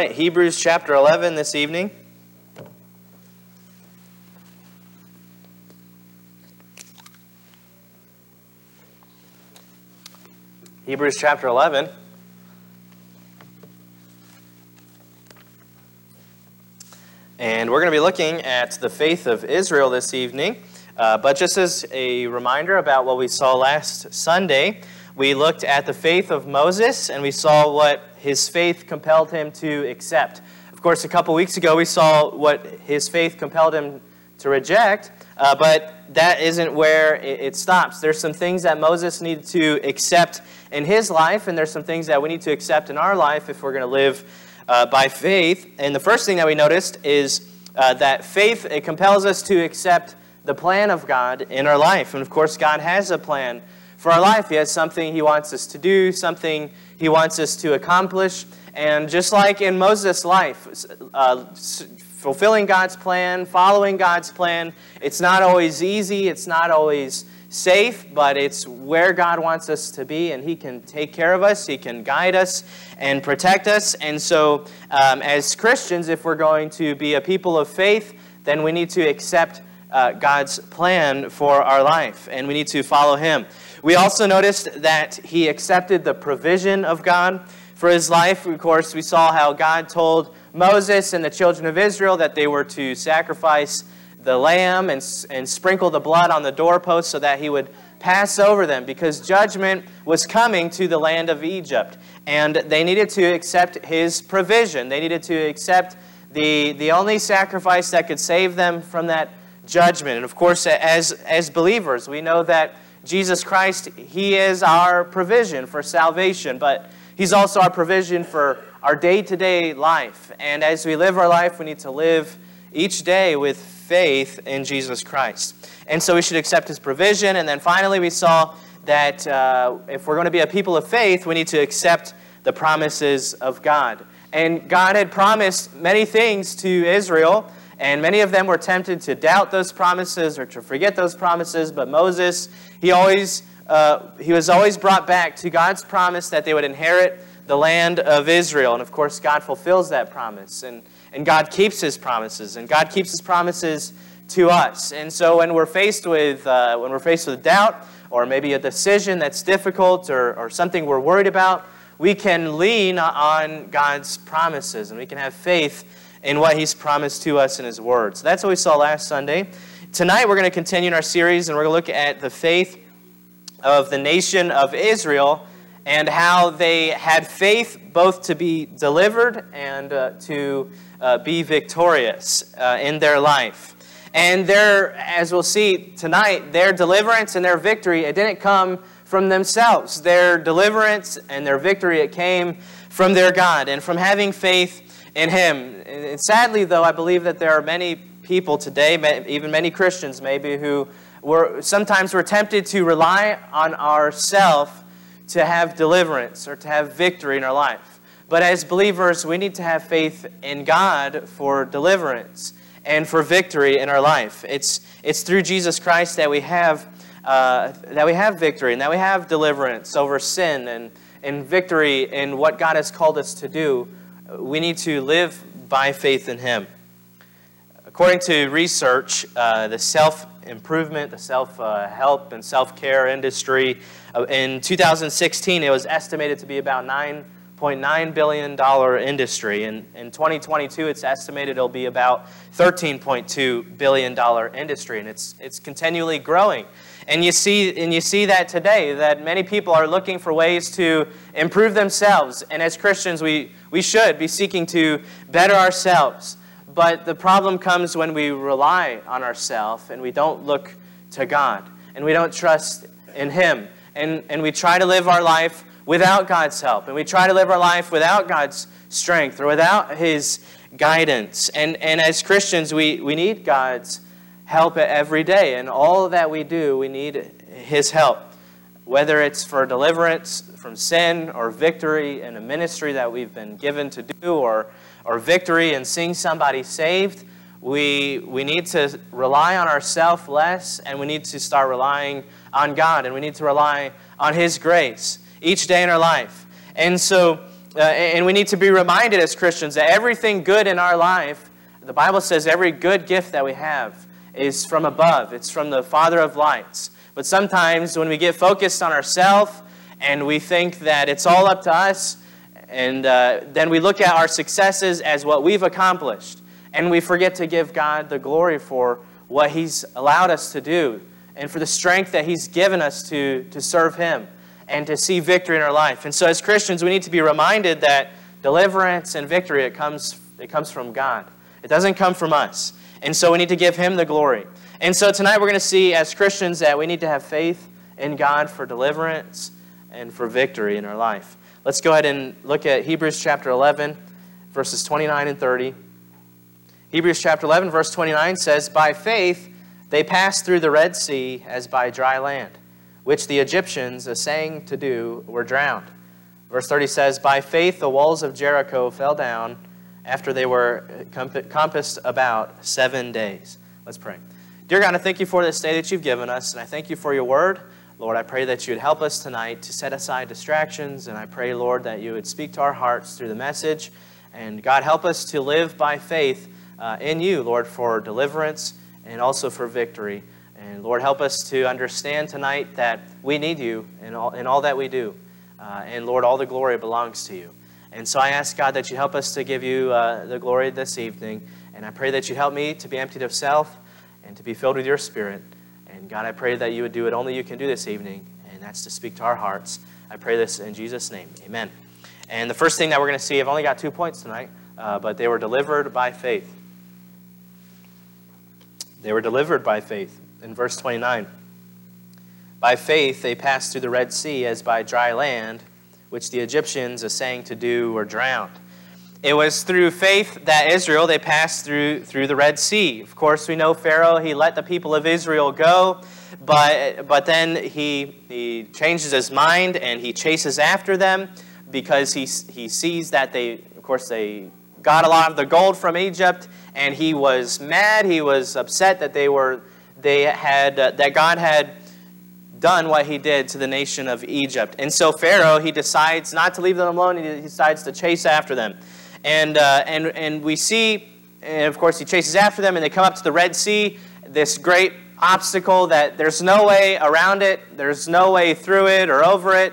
right, Hebrews chapter 11 this evening. Hebrews chapter 11. And we're going to be looking at the faith of Israel this evening. Uh, but just as a reminder about what we saw last Sunday, we looked at the faith of Moses and we saw what his faith compelled him to accept. Of course, a couple weeks ago we saw what his faith compelled him to reject, uh, but that isn't where it, it stops. There's some things that Moses needed to accept in his life, and there's some things that we need to accept in our life if we're going to live uh, by faith. And the first thing that we noticed is uh, that faith it compels us to accept the plan of God in our life. And of course, God has a plan for our life. He has something He wants us to do, something He wants us to accomplish. And just like in Moses' life, uh, fulfilling God's plan, following God's plan, it's not always easy, it's not always safe, but it's where God wants us to be, and He can take care of us, He can guide us and protect us. And so, um, as Christians, if we're going to be a people of faith, then we need to accept uh, God's plan for our life, and we need to follow Him. We also noticed that He accepted the provision of God for His life. Of course, we saw how God told Moses and the children of Israel that they were to sacrifice the lamb and, and sprinkle the blood on the doorpost so that he would pass over them because judgment was coming to the land of Egypt. And they needed to accept his provision. They needed to accept the, the only sacrifice that could save them from that judgment. And of course, as, as believers, we know that Jesus Christ, he is our provision for salvation, but he's also our provision for our day to day life. And as we live our life, we need to live each day with faith in Jesus Christ. And so we should accept his provision. And then finally, we saw that uh, if we're going to be a people of faith, we need to accept the promises of God. And God had promised many things to Israel, and many of them were tempted to doubt those promises or to forget those promises. But Moses, he always uh, he was always brought back to God's promise that they would inherit the land of Israel. And of course, God fulfills that promise. And and God keeps his promises, and God keeps his promises to us. And so when we're faced with, uh, when we're faced with doubt, or maybe a decision that's difficult, or, or something we're worried about, we can lean on God's promises, and we can have faith in what he's promised to us in his word. So that's what we saw last Sunday. Tonight we're going to continue in our series, and we're going to look at the faith of the nation of Israel and how they had faith both to be delivered and uh, to uh, be victorious uh, in their life. And their, as we'll see tonight, their deliverance and their victory, it didn't come from themselves. Their deliverance and their victory, it came from their God and from having faith in Him. And sadly, though, I believe that there are many people today, even many Christians maybe, who were sometimes were tempted to rely on ourselves to have deliverance or to have victory in our life. But as believers, we need to have faith in God for deliverance and for victory in our life. It's, it's through Jesus Christ that we have uh, that we have victory and that we have deliverance over sin and, and victory in what God has called us to do. We need to live by faith in Him. According to research, uh, the self improvement, the self help, and self care industry, uh, in 2016, it was estimated to be about 9 $1.9 billion industry. And in 2022, it's estimated it'll be about $13.2 billion industry. And it's, it's continually growing. And you, see, and you see that today, that many people are looking for ways to improve themselves. And as Christians, we, we should be seeking to better ourselves. But the problem comes when we rely on ourselves and we don't look to God and we don't trust in Him. And, and we try to live our life without God's help. And we try to live our life without God's strength or without His guidance. And, and as Christians, we, we need God's help every day. And all that we do, we need His help. Whether it's for deliverance from sin or victory in a ministry that we've been given to do or, or victory in seeing somebody saved, we, we need to rely on ourselves less and we need to start relying on God and we need to rely on His grace each day in our life. And so uh, and we need to be reminded as Christians that everything good in our life, the Bible says every good gift that we have is from above. It's from the Father of lights. But sometimes when we get focused on ourselves and we think that it's all up to us, and uh, then we look at our successes as what we've accomplished, and we forget to give God the glory for what He's allowed us to do and for the strength that He's given us to, to serve Him and to see victory in our life. And so, as Christians, we need to be reminded that deliverance and victory it comes, it comes from God. It doesn't come from us. And so, we need to give Him the glory. And so, tonight we're going to see as Christians that we need to have faith in God for deliverance and for victory in our life. Let's go ahead and look at Hebrews chapter 11, verses 29 and 30. Hebrews chapter 11, verse 29 says, By faith they passed through the Red Sea as by dry land, which the Egyptians, essaying to do, were drowned. Verse 30 says, By faith the walls of Jericho fell down after they were compassed about seven days. Let's pray. Dear God, I thank you for this day that you've given us, and I thank you for your word. Lord, I pray that you would help us tonight to set aside distractions, and I pray, Lord, that you would speak to our hearts through the message. And God, help us to live by faith uh, in you, Lord, for deliverance and also for victory. And Lord, help us to understand tonight that we need you in all, in all that we do. Uh, and Lord, all the glory belongs to you. And so I ask, God, that you help us to give you uh, the glory this evening. And I pray that you help me to be emptied of self and to be filled with your spirit. And God, I pray that you would do what only you can do this evening, and that's to speak to our hearts. I pray this in Jesus' name. Amen. And the first thing that we're going to see, I've only got two points tonight, uh, but they were delivered by faith. They were delivered by faith. In verse 29, by faith they passed through the Red Sea as by dry land, which the Egyptians, essaying to do, were drowned. It was through faith that Israel, they passed through, through the Red Sea. Of course, we know Pharaoh, he let the people of Israel go, but, but then he, he changes his mind and he chases after them because he, he sees that they, of course, they got a lot of the gold from Egypt, and he was mad. He was upset that they were they had uh, that God had done what he did to the nation of Egypt. And so Pharaoh he decides not to leave them alone. He decides to chase after them, and uh, and and we see, and of course, he chases after them, and they come up to the Red Sea. This great obstacle that there's no way around it. There's no way through it or over it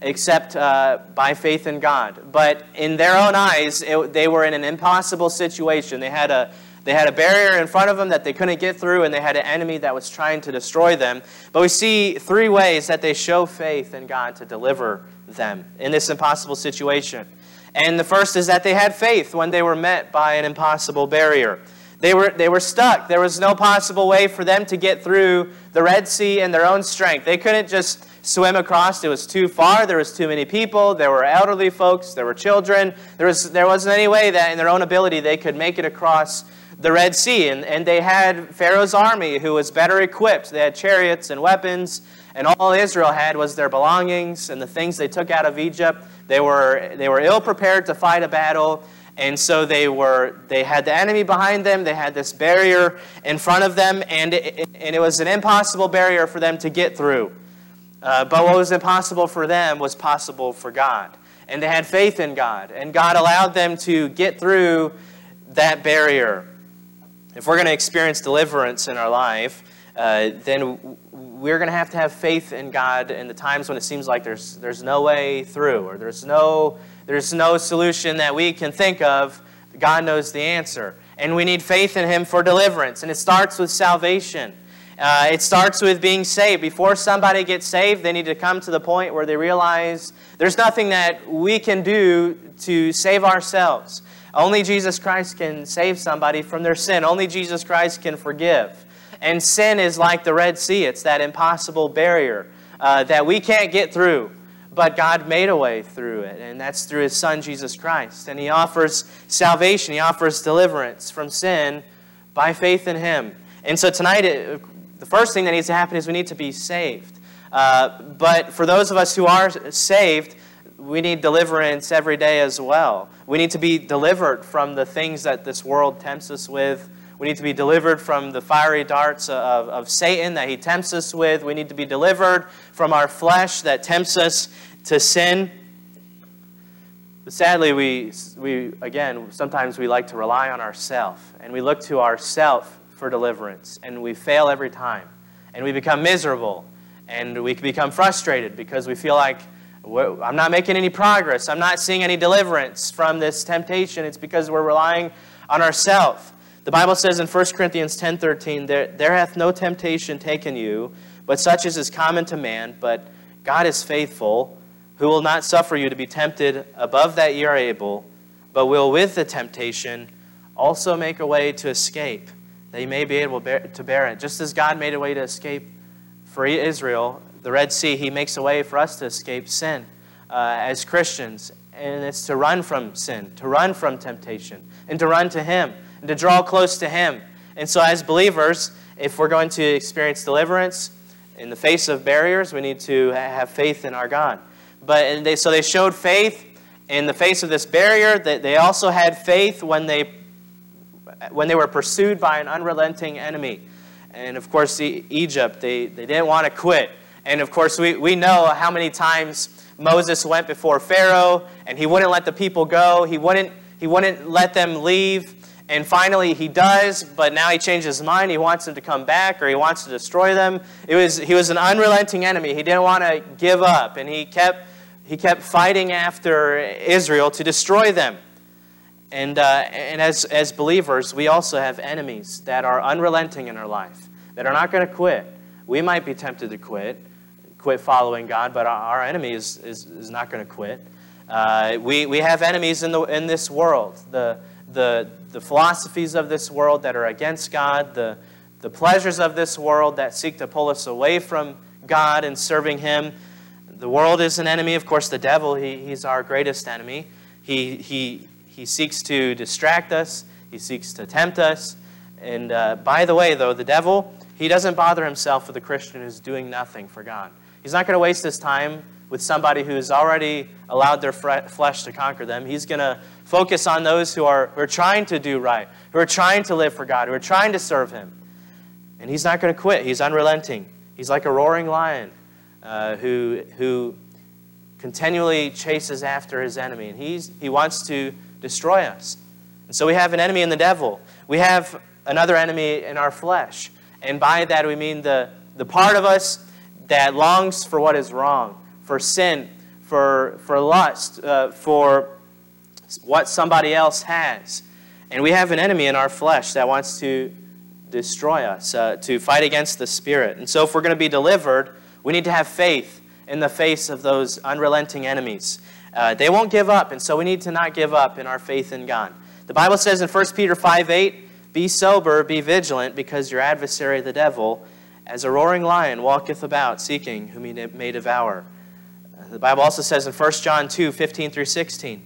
except uh, by faith in God. But in their own eyes, it, they were in an impossible situation. They had, a, they had a barrier in front of them that they couldn't get through, and they had an enemy that was trying to destroy them. But we see three ways that they show faith in God to deliver them in this impossible situation. And the first is that they had faith when they were met by an impossible barrier. They were, they were stuck. There was no possible way for them to get through the Red Sea in their own strength. They couldn't just swim across. It was too far. There was too many people. There were elderly folks. There were children. There, was, there wasn't any way that in their own ability they could make it across the Red Sea. And, and they had Pharaoh's army who was better equipped. They had chariots and weapons. And all Israel had was their belongings and the things they took out of Egypt. They were, they were ill prepared to fight a battle. And so they were they had the enemy behind them, they had this barrier in front of them, and it, and it was an impossible barrier for them to get through. Uh, but what was impossible for them was possible for God. And they had faith in God. And God allowed them to get through that barrier. If we're going to experience deliverance in our life, uh, then we're going to have to have faith in God in the times when it seems like there's, there's no way through or there's no, there's no solution that we can think of. God knows the answer. And we need faith in Him for deliverance. And it starts with salvation. Uh, it starts with being saved. Before somebody gets saved, they need to come to the point where they realize there's nothing that we can do to save ourselves. Only Jesus Christ can save somebody from their sin. Only Jesus Christ can forgive. And sin is like the Red Sea, it's that impossible barrier uh, that we can't get through. But God made a way through it, and that's through His Son, Jesus Christ. And He offers salvation, He offers deliverance from sin by faith in Him. And so tonight, it, the first thing that needs to happen is we need to be saved. Uh, but for those of us who are saved, we need deliverance every day as well. We need to be delivered from the things that this world tempts us with. We need to be delivered from the fiery darts of, of Satan that he tempts us with. We need to be delivered from our flesh that tempts us to sin. But sadly, we, we again, sometimes we like to rely on ourself, and we look to ourself for deliverance, and we fail every time, and we become miserable, and we become frustrated because we feel like I'm not making any progress. I'm not seeing any deliverance from this temptation. It's because we're relying on ourselves. The Bible says in 1 Corinthians 10:13, there, there hath no temptation taken you, but such as is common to man, but God is faithful, who will not suffer you to be tempted above that ye are able, but will with the temptation also make a way to escape, that you may be able to bear it. Just as God made a way to escape for Israel, the Red Sea, He makes a way for us to escape sin uh, as Christians. And it's to run from sin, to run from temptation, and to run to Him, and to draw close to Him. And so, as believers, if we're going to experience deliverance in the face of barriers, we need to have faith in our God. But they, so they showed faith in the face of this barrier. They, they also had faith when they, when they were pursued by an unrelenting enemy. And of course, Egypt, they, they didn't want to quit. And of course, we, we know how many times Moses went before Pharaoh and he wouldn't let the people go. He wouldn't, he wouldn't let them leave. And finally, he does, but now he changes his mind. He wants them to come back or he wants to destroy them. It was, he was an unrelenting enemy. He didn't want to give up, and he kept, he kept fighting after Israel to destroy them. And, uh, and as, as believers, we also have enemies that are unrelenting in our life, that are not going to quit. We might be tempted to quit, quit following God, but our, enemy is, is, is not going to quit. Uh, we, we have enemies in, the, in this world, the, the, the philosophies of this world that are against God, the, the pleasures of this world that seek to pull us away from God and serving Him. The world is an enemy. Of course, the devil, he, he's our greatest enemy. He, he, he seeks to distract us, he seeks to tempt us. And uh, by the way, though, the devil, he doesn't bother himself with a Christian who's doing nothing for God. He's not going to waste his time with somebody who's already allowed their flesh to conquer them. He's going to focus on those who are, who are trying to do right, who are trying to live for God, who are trying to serve Him. And He's not going to quit. He's unrelenting. He's like a roaring lion uh, who, who continually chases after his enemy. And he's, he wants to destroy us. And so we have an enemy in the devil. We have another enemy in our flesh. And by that we mean the, the part of us that longs for what is wrong, for sin, for, for lust, uh, for what somebody else has. And we have an enemy in our flesh that wants to destroy us, uh, to fight against the Spirit. And so, if we're going to be delivered, we need to have faith in the face of those unrelenting enemies. Uh, they won't give up, and so we need to not give up in our faith in God. The Bible says in 1 Peter 5 8, Be sober, be vigilant, because your adversary, the devil, as a roaring lion, walketh about, seeking whom he may devour. The Bible also says in 1 John 2 15 through 16,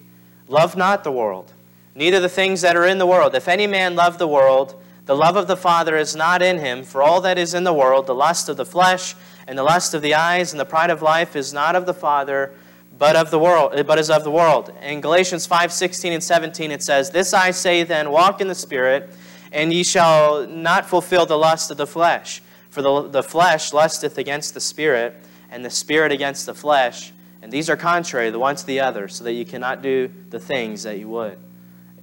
Love not the world, neither the things that are in the world. If any man love the world, the love of the Father is not in him. For all that is in the world, the lust of the flesh, and the lust of the eyes, and the pride of life, is not of the Father, but of the world, but is of the world. In Galatians 5, 16 and 17, it says, This I say then, walk in the Spirit, and ye shall not fulfill the lust of the flesh. For the, the flesh lusteth against the Spirit, and the Spirit against the flesh and these are contrary the one to the other, so that you cannot do the things that you would.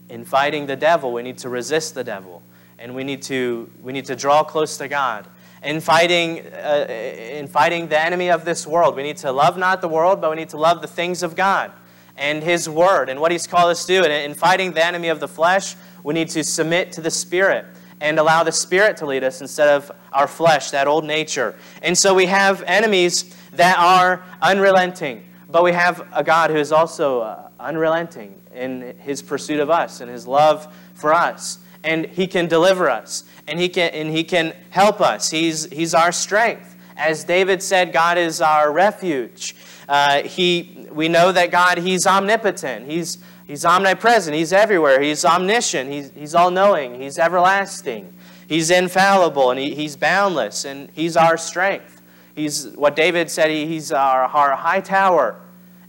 In fighting the devil, we need to resist the devil, and we need to, we need to draw close to God. In fighting, uh, in fighting the enemy of this world, we need to love not the world, but we need to love the things of God and His Word and what He's called us to do. And in fighting the enemy of the flesh, we need to submit to the Spirit and allow the Spirit to lead us instead of our flesh, that old nature. And so we have enemies that are unrelenting. But we have a God who is also uh, unrelenting in his pursuit of us and his love for us. And he can deliver us and he can, and he can help us. He's, he's our strength. As David said, God is our refuge. Uh, he, we know that God, He's omnipotent. He's, he's omnipresent. He's everywhere. He's omniscient. He's, he's all knowing. He's everlasting. He's infallible and he, He's boundless. And He's our strength. He's what David said, he, he's our, our high tower.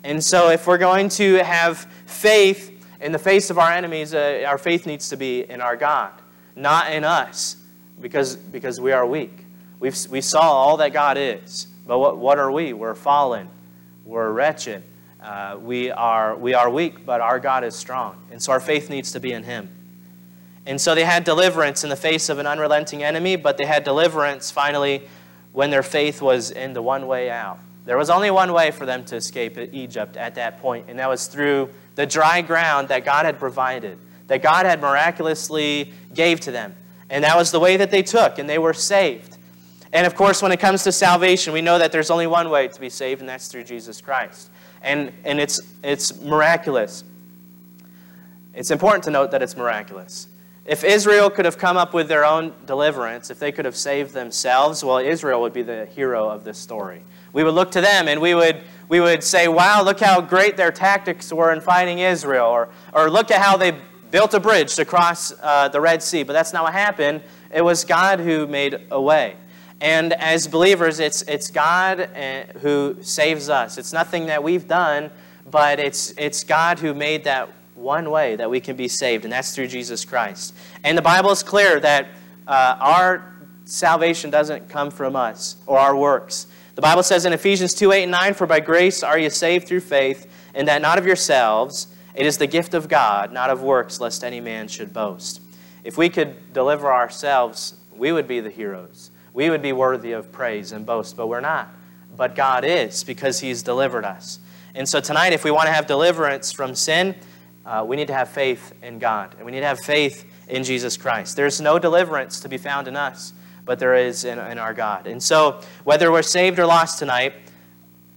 And so, if we're going to have faith in the face of our enemies, uh, our faith needs to be in our God, not in us, because, because we are weak. We've, we saw all that God is. But what, what are we? We're fallen. We're wretched. Uh, we, are, we are weak, but our God is strong. And so our faith needs to be in Him. And so they had deliverance in the face of an unrelenting enemy, but they had deliverance finally when their faith was in the one way out. There was only one way for them to escape Egypt at that point, and that was through the dry ground that God had provided, that God had miraculously gave to them. And that was the way that they took, and they were saved. And of course, when it comes to salvation, we know that there's only one way to be saved, and that's through Jesus Christ. And, and it's, it's miraculous. It's important to note that it's miraculous. If Israel could have come up with their own deliverance, if they could have saved themselves, well, Israel would be the hero of this story. We would look to them and we would, we would say, wow, look how great their tactics were in fighting Israel, or, or look at how they built a bridge to cross uh, the Red Sea. But that's not what happened. It was God who made a way. And as believers, it's, it's God uh, who saves us. It's nothing that we've done, but it's, it's God who made that one way that we can be saved, and that's through Jesus Christ. And the Bible is clear that uh, our salvation doesn't come from us or our works. The Bible says in Ephesians 2 8 and 9, For by grace are you saved through faith, and that not of yourselves. It is the gift of God, not of works, lest any man should boast. If we could deliver ourselves, we would be the heroes. We would be worthy of praise and boast, but we're not. But God is, because He's delivered us. And so tonight, if we want to have deliverance from sin, uh, we need to have faith in God, and we need to have faith in Jesus Christ. There's no deliverance to be found in us, but there is in, in our God. And so, whether we're saved or lost tonight,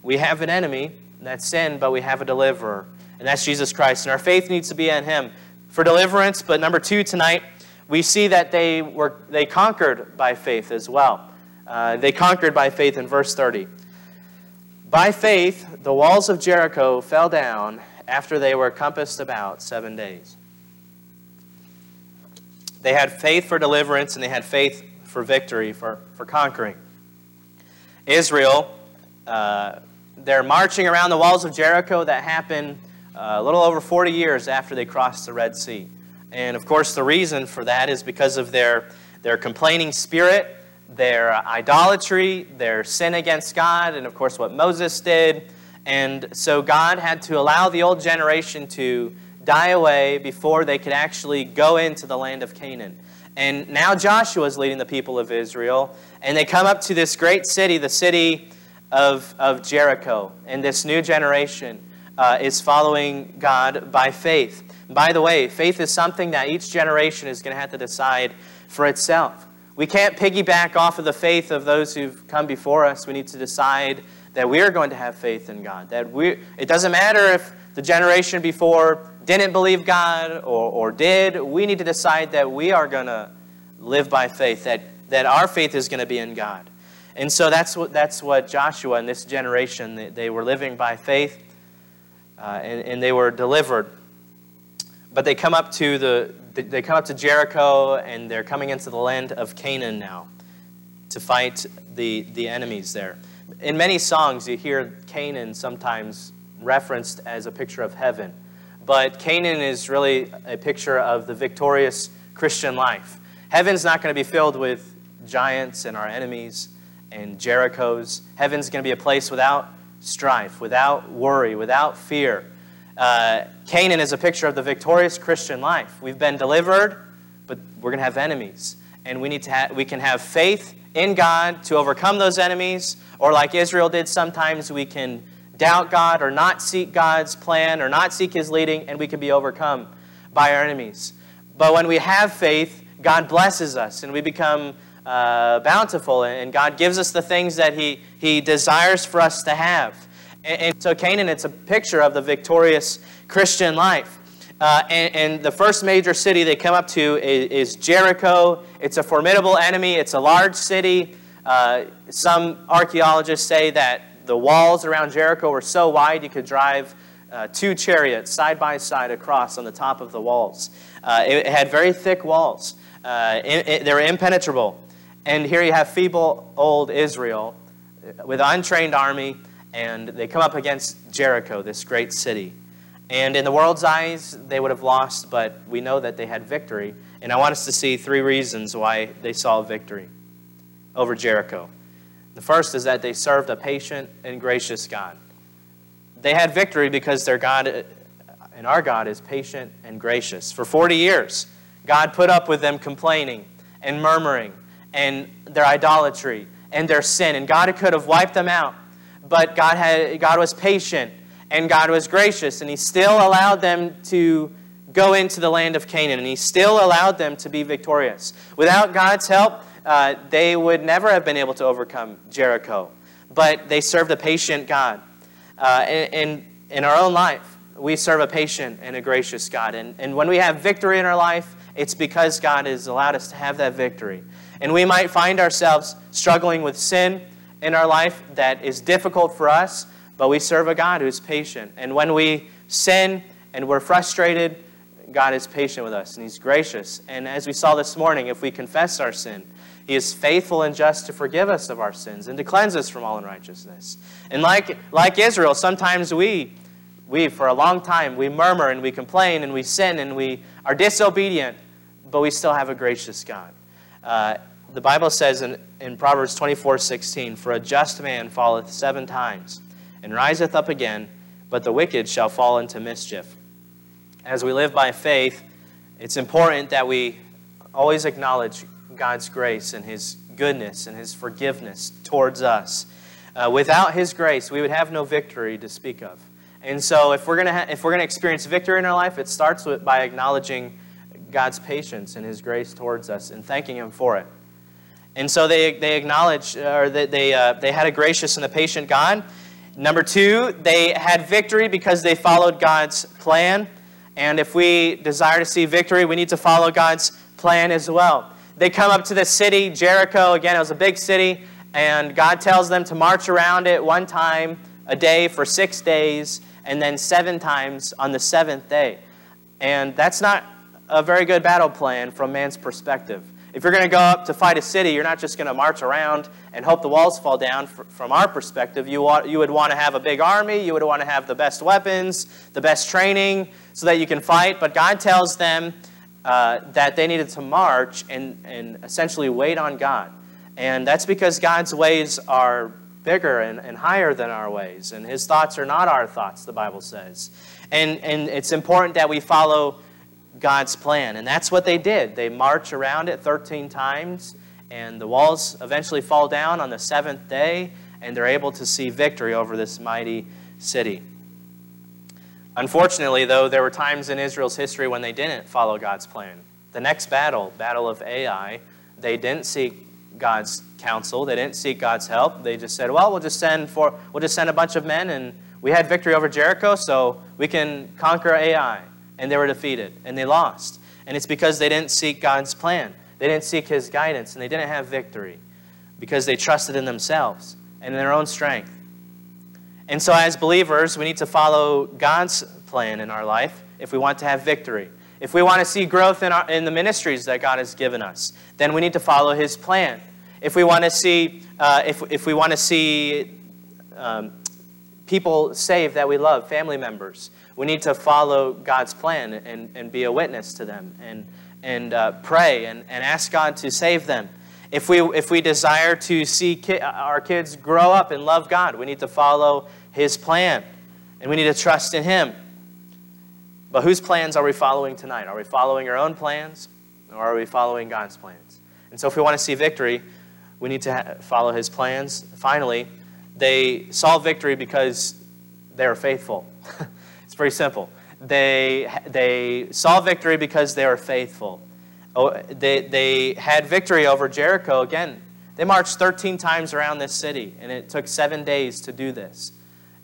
we have an enemy, that's sin, but we have a deliverer, and that's Jesus Christ. And our faith needs to be in Him for deliverance. But number two tonight, we see that they were they conquered by faith as well. Uh, they conquered by faith in verse 30. By faith, the walls of Jericho fell down after they were compassed about seven days. They had faith for deliverance and they had faith for victory, for, for conquering. Israel, uh, they're marching around the walls of Jericho. That happened uh, a little over 40 years after they crossed the Red Sea. And of course, the reason for that is because of their, their complaining spirit, their idolatry, their sin against God, and of course, what Moses did. And so God had to allow the old generation to die away before they could actually go into the land of Canaan. And now Joshua is leading the people of Israel, and they come up to this great city, the city of, of Jericho. And this new generation uh, is following God by faith. By the way, faith is something that each generation is going to have to decide for itself. We can't piggyback off of the faith of those who've come before us. We need to decide that we are going to have faith in God. That we, it doesn't matter if the generation before didn't believe God or, or did. We need to decide that we are going to live by faith, that, that our faith is going to be in God. And so that's what, that's what Joshua and this generation, they, they were living by faith uh, and, and they were delivered. But they come up to the they come up to Jericho and they're coming into the land of Canaan now to fight the, the enemies there. In many songs, you hear Canaan sometimes referenced as a picture of heaven. But Canaan is really a picture of the victorious Christian life. Heaven's not going to be filled with giants and our enemies and Jerichos. Heaven's going to be a place without strife, without worry, without fear. Uh, Canaan is a picture of the victorious Christian life. We've been delivered, but we're going to have enemies. And we, need to ha- we can have faith in God to overcome those enemies, or like Israel did sometimes, we can doubt God or not seek God's plan or not seek His leading, and we can be overcome by our enemies. But when we have faith, God blesses us and we become uh, bountiful, and God gives us the things that He, he desires for us to have. And, and so, Canaan, it's a picture of the victorious Christian life. Uh, and, and, the first major city they come up to is, is, Jericho. It's a formidable enemy, it's a large city. Uh, some archaeologists say that the walls around Jericho were so wide you could drive uh, two chariots side by side across on the top of the walls. Uh, it, it, had very thick walls, uh, it, it, they were impenetrable. And here you have feeble old Israel with an untrained army, and they come up against Jericho, this great city. And in the world's eyes, they would have lost, but we know that they had victory. And I want us to see three reasons why they saw victory over Jericho. The first is that they served a patient and gracious God. they had victory because their God and our God is patient and gracious. For 40 years, God put up with them complaining and murmuring and their idolatry and their sin. And God could have wiped them out. But God, had, God was patient and God was gracious. And He still allowed them to go into the land of Canaan. And He still allowed them to be victorious. Without God's help, uh, they would never have been able to overcome Jericho. But they served a patient God. Uh, in, in our own life, we serve a patient and a gracious God. And, and when we have victory in our life, it's because God has allowed us to have that victory. And we might find ourselves struggling with sin in our life that is difficult for us, but we serve a God who is patient. And when we sin and we're frustrated, God is patient with us and He's gracious. And as we saw this morning, if we confess our sin, He is faithful and just to forgive us of our sins and to cleanse us from all unrighteousness. And like, like Israel, sometimes we, we, for a long time, we murmur and we complain and we sin and we are disobedient but we still have a gracious God. Uh, the Bible says in, in Proverbs 24 16, For a just man falleth seven times and riseth up again, but the wicked shall fall into mischief. As we live by faith, it's important that we always acknowledge God's grace and His goodness and His forgiveness towards us. Uh, without His grace, we would have no victory to speak of. And so, if we're going ha- if we're to experience victory in our life, it starts with, by acknowledging God's patience and His grace towards us and thanking Him for it. And so they, they acknowledged, or they, they, uh, they had a gracious and a patient God. Number two, they had victory because they followed God's plan. And if we desire to see victory, we need to follow God's plan as well. They come up to the city, Jericho. Again, it was a big city. And God tells them to march around it one time a day for six days, and then seven times on the seventh day. And that's not a very good battle plan from man's perspective. If you're going to go up to fight a city, you're not just going to march around and hope the walls fall down. From our perspective, you, you would want to have a big army, you would want to have the best weapons, the best training, so that you can fight. But God tells them uh, that they needed to march and, and essentially wait on God. And that's because God's ways are bigger and, and higher than our ways. And his thoughts are not our thoughts, the Bible says. And, and it's important that we follow God's plan. And that's what they did. They march around it 13 times, and the walls eventually fall down on the seventh day, and they're able to see victory over this mighty city. Unfortunately, though, there were times in Israel's history when they didn't follow God's plan. The next battle, Battle of Ai, they didn't seek God's counsel. They didn't seek God's help. They just said, "Well, we'll just send for we'll just send a bunch of men, and we had victory over Jericho, so we can conquer Ai." And they were defeated and they lost. And it's because they didn't seek God's plan. They didn't seek His guidance and they didn't have victory because they trusted in themselves and in their own strength. And so, as believers, we need to follow God's plan in our life if we want to have victory. If we want to see growth in, our, in the ministries that God has given us, then we need to follow His plan. If we want to see, uh, if, if we want to see um, people saved that we love, family members, we need to follow God's plan and, and be a witness to them and, and uh, pray and, and ask God to save them. If we, if we desire to see ki- our kids grow up and love God, we need to follow His plan and we need to trust in Him. But whose plans are we following tonight? Are we following our own plans or are we following God's plans? And so, if we want to see victory, we need to ha- follow His plans. Finally, they saw victory because they were faithful. It's pretty simple. They, they saw victory because they were faithful. Oh, they, they had victory over Jericho. Again, they marched 13 times around this city, and it took seven days to do this.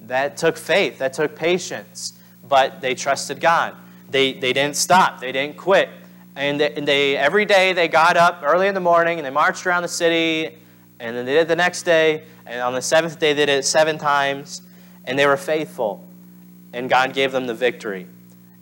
That took faith, that took patience, but they trusted God. They, they didn't stop, they didn't quit. And they, and they every day they got up early in the morning and they marched around the city, and then they did it the next day, and on the seventh day they did it seven times, and they were faithful and God gave them the victory.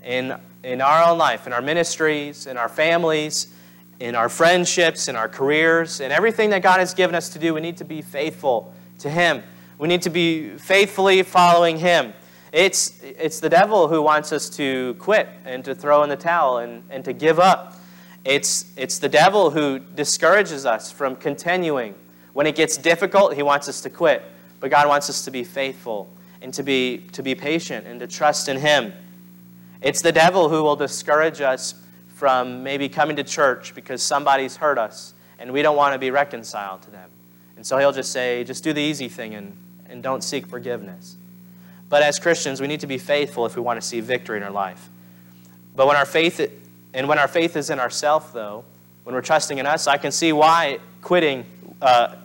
In, in our own life, in our ministries, in our families, in our friendships, in our careers, in everything that God has given us to do, we need to be faithful to Him. We need to be faithfully following Him. It's, it's the devil who wants us to quit and to throw in the towel and, and to give up. It's, it's the devil who discourages us from continuing. When it gets difficult, he wants us to quit. But God wants us to be faithful and to be, to be patient and to trust in Him. It's the devil who will discourage us from maybe coming to church because somebody's hurt us and we don't want to be reconciled to them. And so he'll just say, just do the easy thing and, and don't seek forgiveness. But as Christians, we need to be faithful if we want to see victory in our life. But when our faith, and when our faith is in ourselves, though, when we're trusting in us, I can see why quitting uh,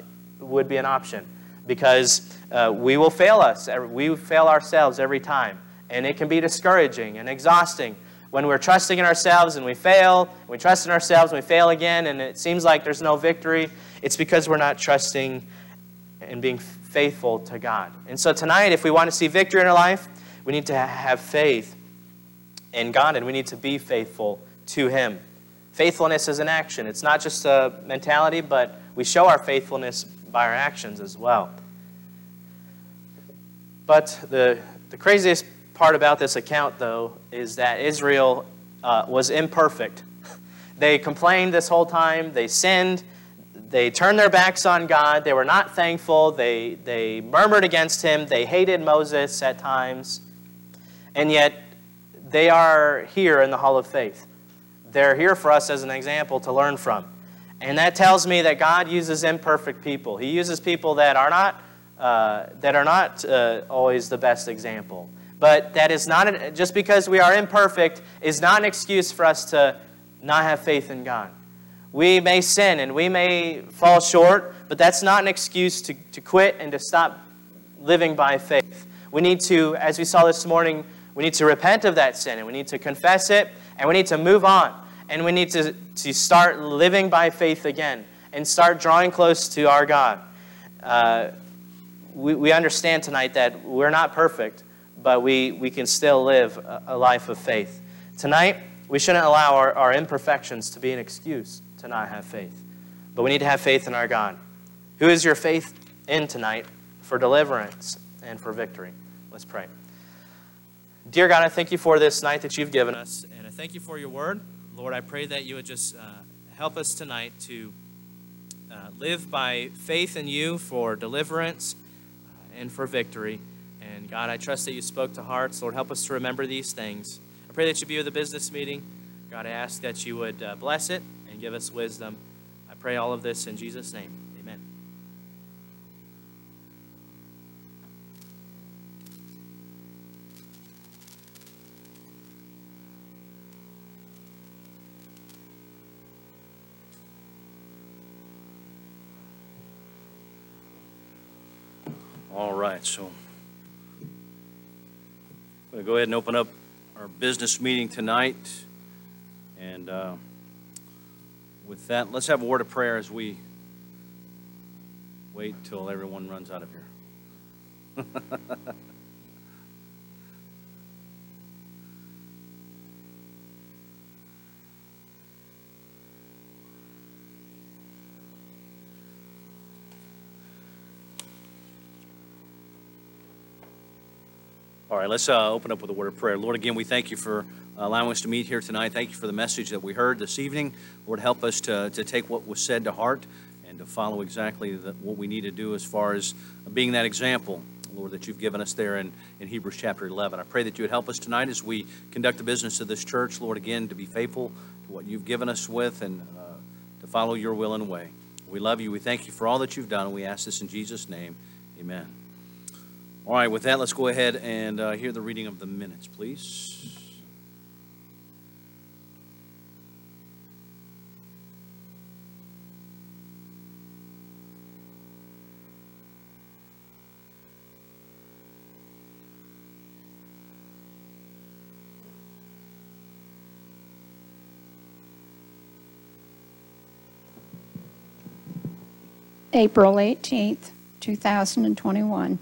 would be an option. Because uh, we will fail us. We fail ourselves every time. And it can be discouraging and exhausting when we're trusting in ourselves and we fail, we trust in ourselves and we fail again, and it seems like there's no victory. It's because we're not trusting and being faithful to God. And so tonight, if we want to see victory in our life, we need to have faith in God and we need to be faithful to Him. Faithfulness is an action. It's not just a mentality, but we show our faithfulness by our actions as well. But the, the craziest part about this account, though, is that Israel uh, was imperfect. They complained this whole time, they sinned, they turned their backs on God, they were not thankful, they, they murmured against Him, they hated Moses at times, and yet they are here in the Hall of Faith. They're here for us as an example to learn from. And that tells me that God uses imperfect people. He uses people that are not, uh, that are not uh, always the best example. But that is not, a, just because we are imperfect, is not an excuse for us to not have faith in God. We may sin and we may fall short, but that's not an excuse to, to quit and to stop living by faith. We need to, as we saw this morning, we need to repent of that sin and we need to confess it and we need to move on and we need to, to start living by faith again and start drawing close to our God. Uh, we, we understand tonight that we're not perfect, but we, we can still live a, a life of faith. Tonight, we shouldn't allow our, our imperfections to be an excuse to not have faith. But we need to have faith in our God. Who is your faith in tonight for deliverance and for victory? Let's pray. Dear God, I thank you for this night that you've given us, and I thank you for your word. Lord, I pray that you would just uh, help us tonight to uh, live by faith in you for deliverance uh, and for victory. And God, I trust that you spoke to hearts. Lord, help us to remember these things. I pray that you be with the business meeting. God, I ask that you would uh, bless it and give us wisdom. I pray all of this in Jesus' name. Amen. All right, so I'm going to go ahead and open up our business meeting tonight. And uh, with that, let's have a word of prayer as we wait till everyone runs out of here. All right, let's uh, open up with a word of prayer. Lord, again, we thank you for allowing us to meet here tonight. Thank you for the message that we heard this evening. Lord, help us to, to take what was said to heart and to follow exactly the, what we need to do as far as being that example, Lord, that you've given us there in, in Hebrews chapter 11. I pray that you would help us tonight as we conduct the business of this church, Lord, again, to be faithful to what you've given us with and uh, to follow your will and way. We love you. We thank you for all that you've done, and we ask this in Jesus' name. Amen. All right, with that, let's go ahead and uh, hear the reading of the minutes, please. April 18th, 2021.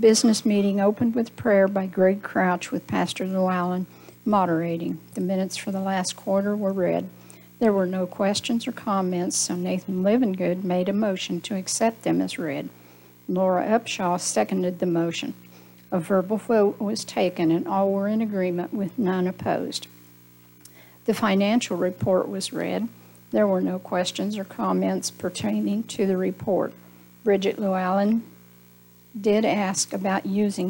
Business meeting opened with prayer by Greg Crouch with Pastor Llewellyn moderating. The minutes for the last quarter were read. There were no questions or comments, so Nathan Livengood made a motion to accept them as read. Laura Upshaw seconded the motion. A verbal vote was taken, and all were in agreement with none opposed. The financial report was read. There were no questions or comments pertaining to the report. Bridget Llewellyn did ask about using